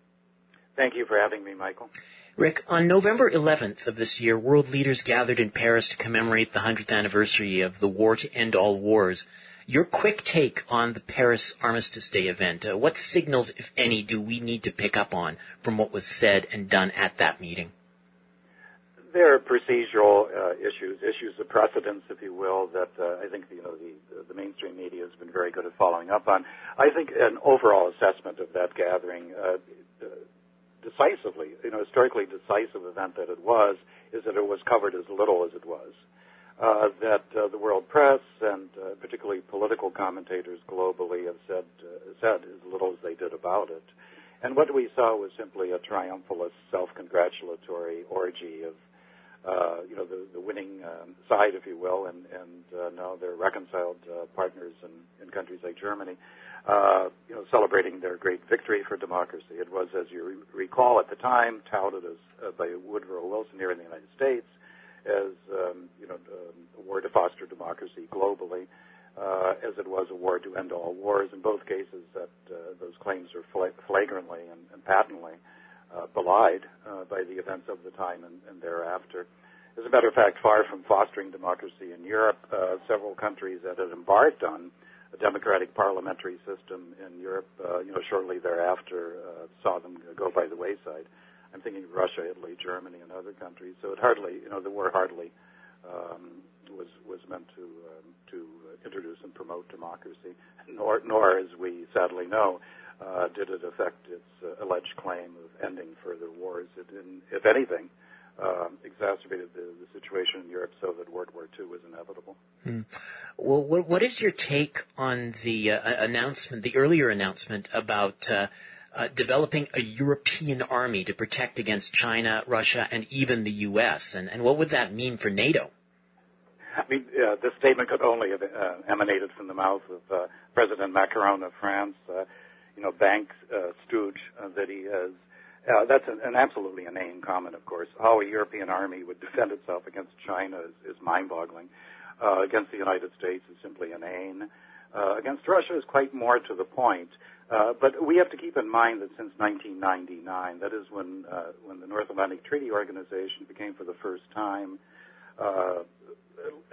Thank you for having me, Michael. Rick, on November 11th of this year, world leaders gathered in Paris to commemorate the 100th anniversary of the War to End All Wars. Your quick take on the Paris Armistice Day event. Uh, what signals, if any, do we need to pick up on from what was said and done at that meeting? There are procedural uh, issues, issues of precedence, if you will, that uh, I think you know the, the mainstream media has been very good at following up on. I think an overall assessment of that gathering uh, decisively, you know, historically decisive event that it was, is that it was covered as little as it was. Uh, that uh, the world press and uh, particularly political commentators globally have said uh, said as little as they did about it. And what we saw was simply a triumphalist, self-congratulatory orgy of, uh, you know, the, the winning um, side, if you will, and, and uh, now they're reconciled partners in, in countries like Germany uh, you know, celebrating their great victory for democracy. It was, as you re- recall at the time, touted as by Woodrow Wilson here in the United States as um, you know um, a war to foster democracy globally, uh, as it was a war to end all wars. In both cases, that uh, those claims are fla- flagrantly and, and patently uh, belied uh, by the events of the time and, and thereafter. As a matter of fact, far from fostering democracy in Europe, uh, several countries that had embarked on a democratic parliamentary system in Europe, uh, you know, shortly thereafter saw them go by the wayside. I'm thinking of Russia, Italy, Germany, and other countries. So it hardly, you know, the war hardly um, was was meant to um, to introduce and promote democracy, nor nor, as we sadly know, uh, did it affect its uh, alleged claim of ending further wars. It didn't, if anything, um, exacerbated the, the, situation in Europe so that World War II was inevitable. Hmm. Well, what, what is your take on the uh, announcement, the earlier announcement about uh, uh, developing a European army to protect against China, Russia, and even the U.S.? And, and what would that mean for NATO? I mean, uh, this statement could only have uh, emanated from the mouth of uh, President Macron of France. you know, bank stooge that he is uh, that's an, an absolutely inane comment, of course. How a European army would defend itself against China is, is mind-boggling. Uh, against the United States is simply inane. Uh, against Russia is quite more to the point. Uh, but we have to keep in mind that since 1999, that is when uh, when the North Atlantic Treaty Organization became for the first time, uh,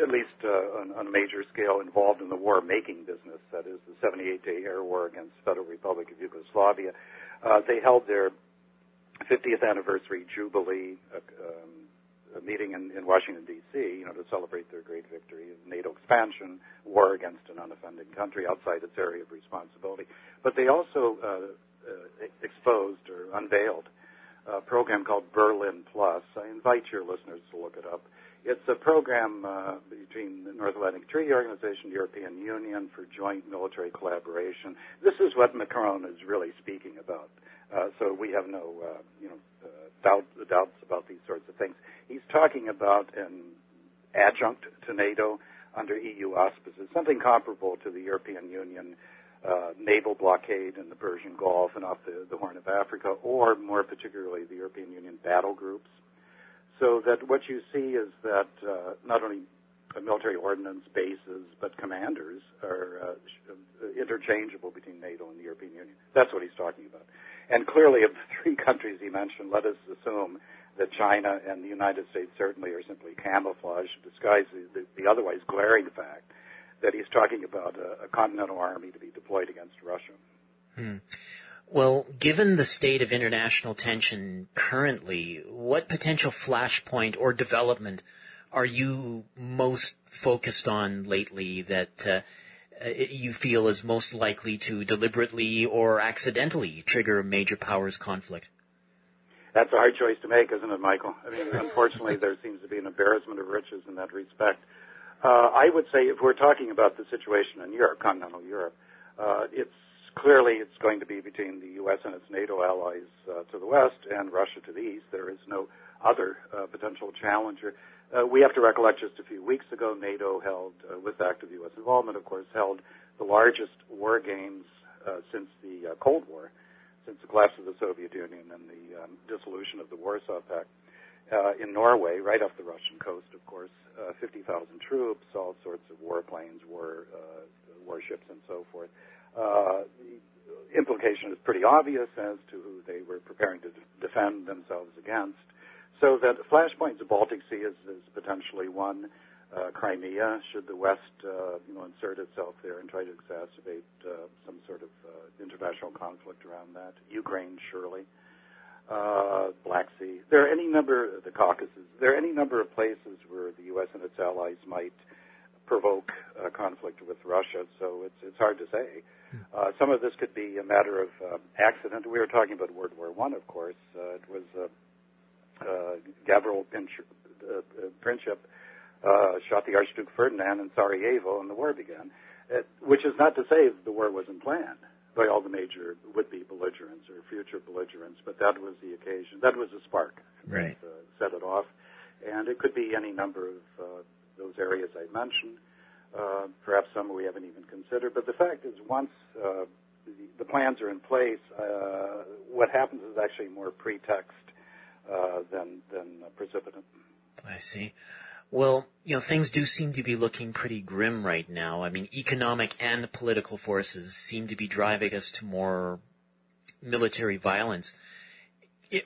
at least uh, on, on a major scale, involved in the war-making business. That is the 78-day air war against the Federal Republic of Yugoslavia. Uh, they held their 50th anniversary jubilee um, a meeting in, in Washington D.C. You know to celebrate their great victory, of NATO expansion, war against an unoffending country outside its area of responsibility. But they also uh, uh, exposed or unveiled a program called Berlin Plus. I invite your listeners to look it up. It's a program uh, between the North Atlantic Treaty Organization, European Union for joint military collaboration. This is what Macron is really speaking about. Uh, so we have no, uh, you know, uh, doubt, doubts about these sorts of things. He's talking about an adjunct to NATO under EU auspices, something comparable to the European Union uh, naval blockade in the Persian Gulf and off the, the Horn of Africa, or more particularly the European Union battle groups. So that what you see is that uh, not only military ordnance bases, but commanders are uh, interchangeable between NATO and the European Union. That's what he's talking about. And clearly, of the three countries he mentioned, let us assume that China and the United States certainly are simply camouflage to disguise the, the otherwise glaring fact that he's talking about a, a continental army to be deployed against Russia. Hmm. Well, given the state of international tension currently, what potential flashpoint or development are you most focused on lately that uh, uh, you feel is most likely to deliberately or accidentally trigger major powers conflict? That's a hard choice to make, isn't it, Michael? I mean, unfortunately, there seems to be an embarrassment of riches in that respect. Uh, I would say if we're talking about the situation in Europe, continental Europe, uh, it's clearly it's going to be between the U.S. and its NATO allies uh, to the west and Russia to the east. There is no other uh, potential challenger. Uh, we have to recollect just a few weeks ago, NATO held, uh, with active U.S. involvement, of course, held the largest war games uh, since the uh, Cold War, since the collapse of the Soviet Union and the um, dissolution of the Warsaw Pact. Uh, in Norway, right off the Russian coast, of course, uh, 50,000 troops, all sorts of warplanes, war warships, and so forth. Uh, the implication is pretty obvious as to who they were preparing to defend themselves against. So that flashpoints of Baltic Sea is, is potentially one. Uh, Crimea, should the West, uh, you know, insert itself there and try to exacerbate uh, some sort of uh, international conflict around that. Ukraine, surely. Uh, Black Sea. There are any number, of the Caucasus. There are any number of places where the U.S. and its allies might provoke a conflict with Russia. So it's it's hard to say. Uh, some of this could be a matter of uh, accident. We were talking about World War One, of course. Uh, it was uh, uh, Gavril uh, uh, Princip uh, shot the Archduke Ferdinand in Sarajevo, and the war began. It, which is not to say the war wasn't planned by all the major would-be belligerents or future belligerents, but that was the occasion. That was a spark right. that uh, set it off, and it could be any number of uh, those areas I mentioned. Uh, perhaps some we haven't even considered. But the fact is, once uh, the, the, plans are in place, uh, what happens is actually more pretext uh, than than precipitant. I see. Well, you know, things do seem to be looking pretty grim right now. I mean, economic and political forces seem to be driving us to more military violence.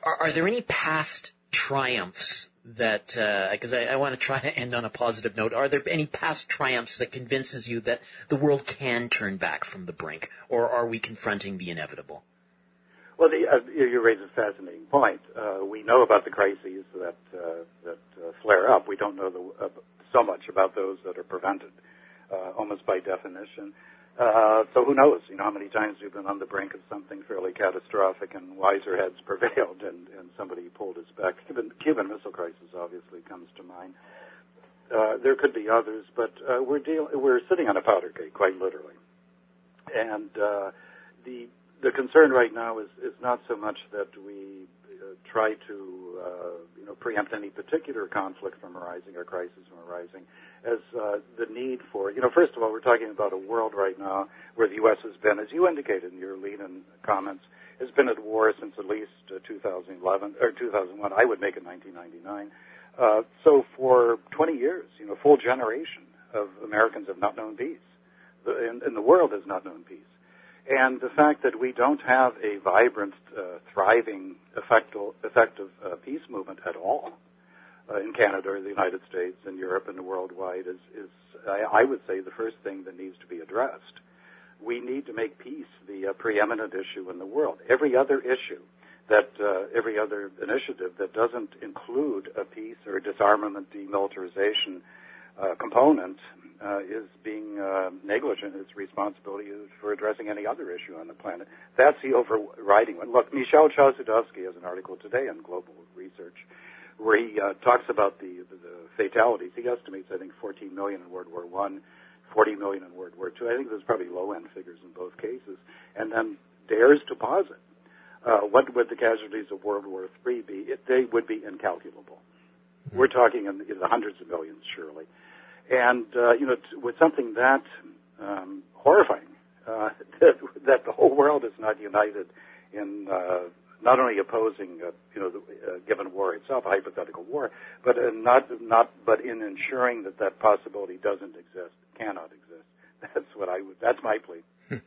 Are, are there any past triumphs that because uh, I, I want to try to end on a positive note. Are there any past triumphs that convinces you that the world can turn back from the brink, or are we confronting the inevitable? Well, the, uh, you raise a fascinating point. Uh, we know about the crises that uh, that flare up. We don't know the, uh, so much about those that are prevented, almost by definition. Uh, so who knows? You know how many times we've been on the brink of something fairly catastrophic, and wiser heads prevailed, and, and somebody pulled us back. Cuban, Cuban Missile Crisis obviously comes to mind. Uh, there could be others, but uh, we're deal- we're sitting on a powder keg, quite literally. And uh, the the concern right now is is not so much that we uh, try to uh, you know preempt any particular conflict from arising or crisis from arising as uh, the need for, you know, first of all, we're talking about a world right now where the U.S. has been, as you indicated in your lead-in comments, has been at war since at least uh, 2011 or 2001. I would make it 1999. Uh, so for 20 years, you know, a full generation of Americans have not known peace, the, and, and the world has not known peace. And the fact that we don't have a vibrant, uh, thriving, effective, uh, peace movement at all uh, in Canada or the United States and Europe and worldwide is, is I, I would say, the first thing that needs to be addressed. We need to make peace the uh, preeminent issue in the world. Every other issue that uh, every other initiative that doesn't include a peace or disarmament, demilitarization uh, component uh, is being uh, negligent its responsibility for addressing any other issue on the planet. That's the overriding one. Look, Michel Chossudovsky has an article today on global research where he uh, talks about the, the, the fatalities. He estimates, I think, 14 million in World War One, 40 million in World War Two. I think there's probably low-end figures in both cases, and then dares to posit uh, what would the casualties of World War Three be? It, they would be incalculable. We're talking in, in the hundreds of millions, surely. And uh, you know, t- with something that um, horrifying, uh, that, that the whole world is not united in uh, not only opposing, uh, you know, the uh, given war itself, a hypothetical war, but uh, not not but in ensuring that that possibility doesn't exist, cannot exist. That's what I would. That's my plea. Well,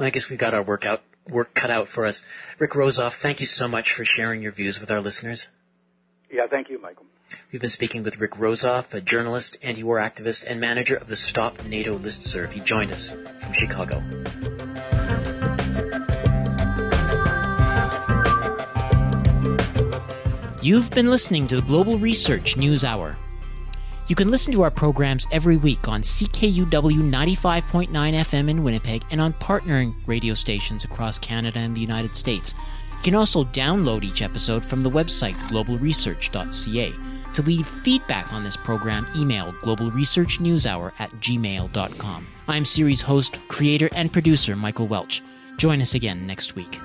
I guess we've got our work out work cut out for us. Rick Rozoff, thank you so much for sharing your views with our listeners. Yeah, thank you, Michael. We've been speaking with Rick Rozoff, a journalist, anti-war activist, and manager of the Stop NATO listserv. He joined us from Chicago. You've been listening to the Global Research News Hour. You can listen to our programs every week on CKUW 95.9 FM in Winnipeg and on partnering radio stations across Canada and the United States. You can also download each episode from the website globalresearch.ca. To leave feedback on this program, email globalresearchnewshour at gmail.com. I'm series host, creator, and producer Michael Welch. Join us again next week.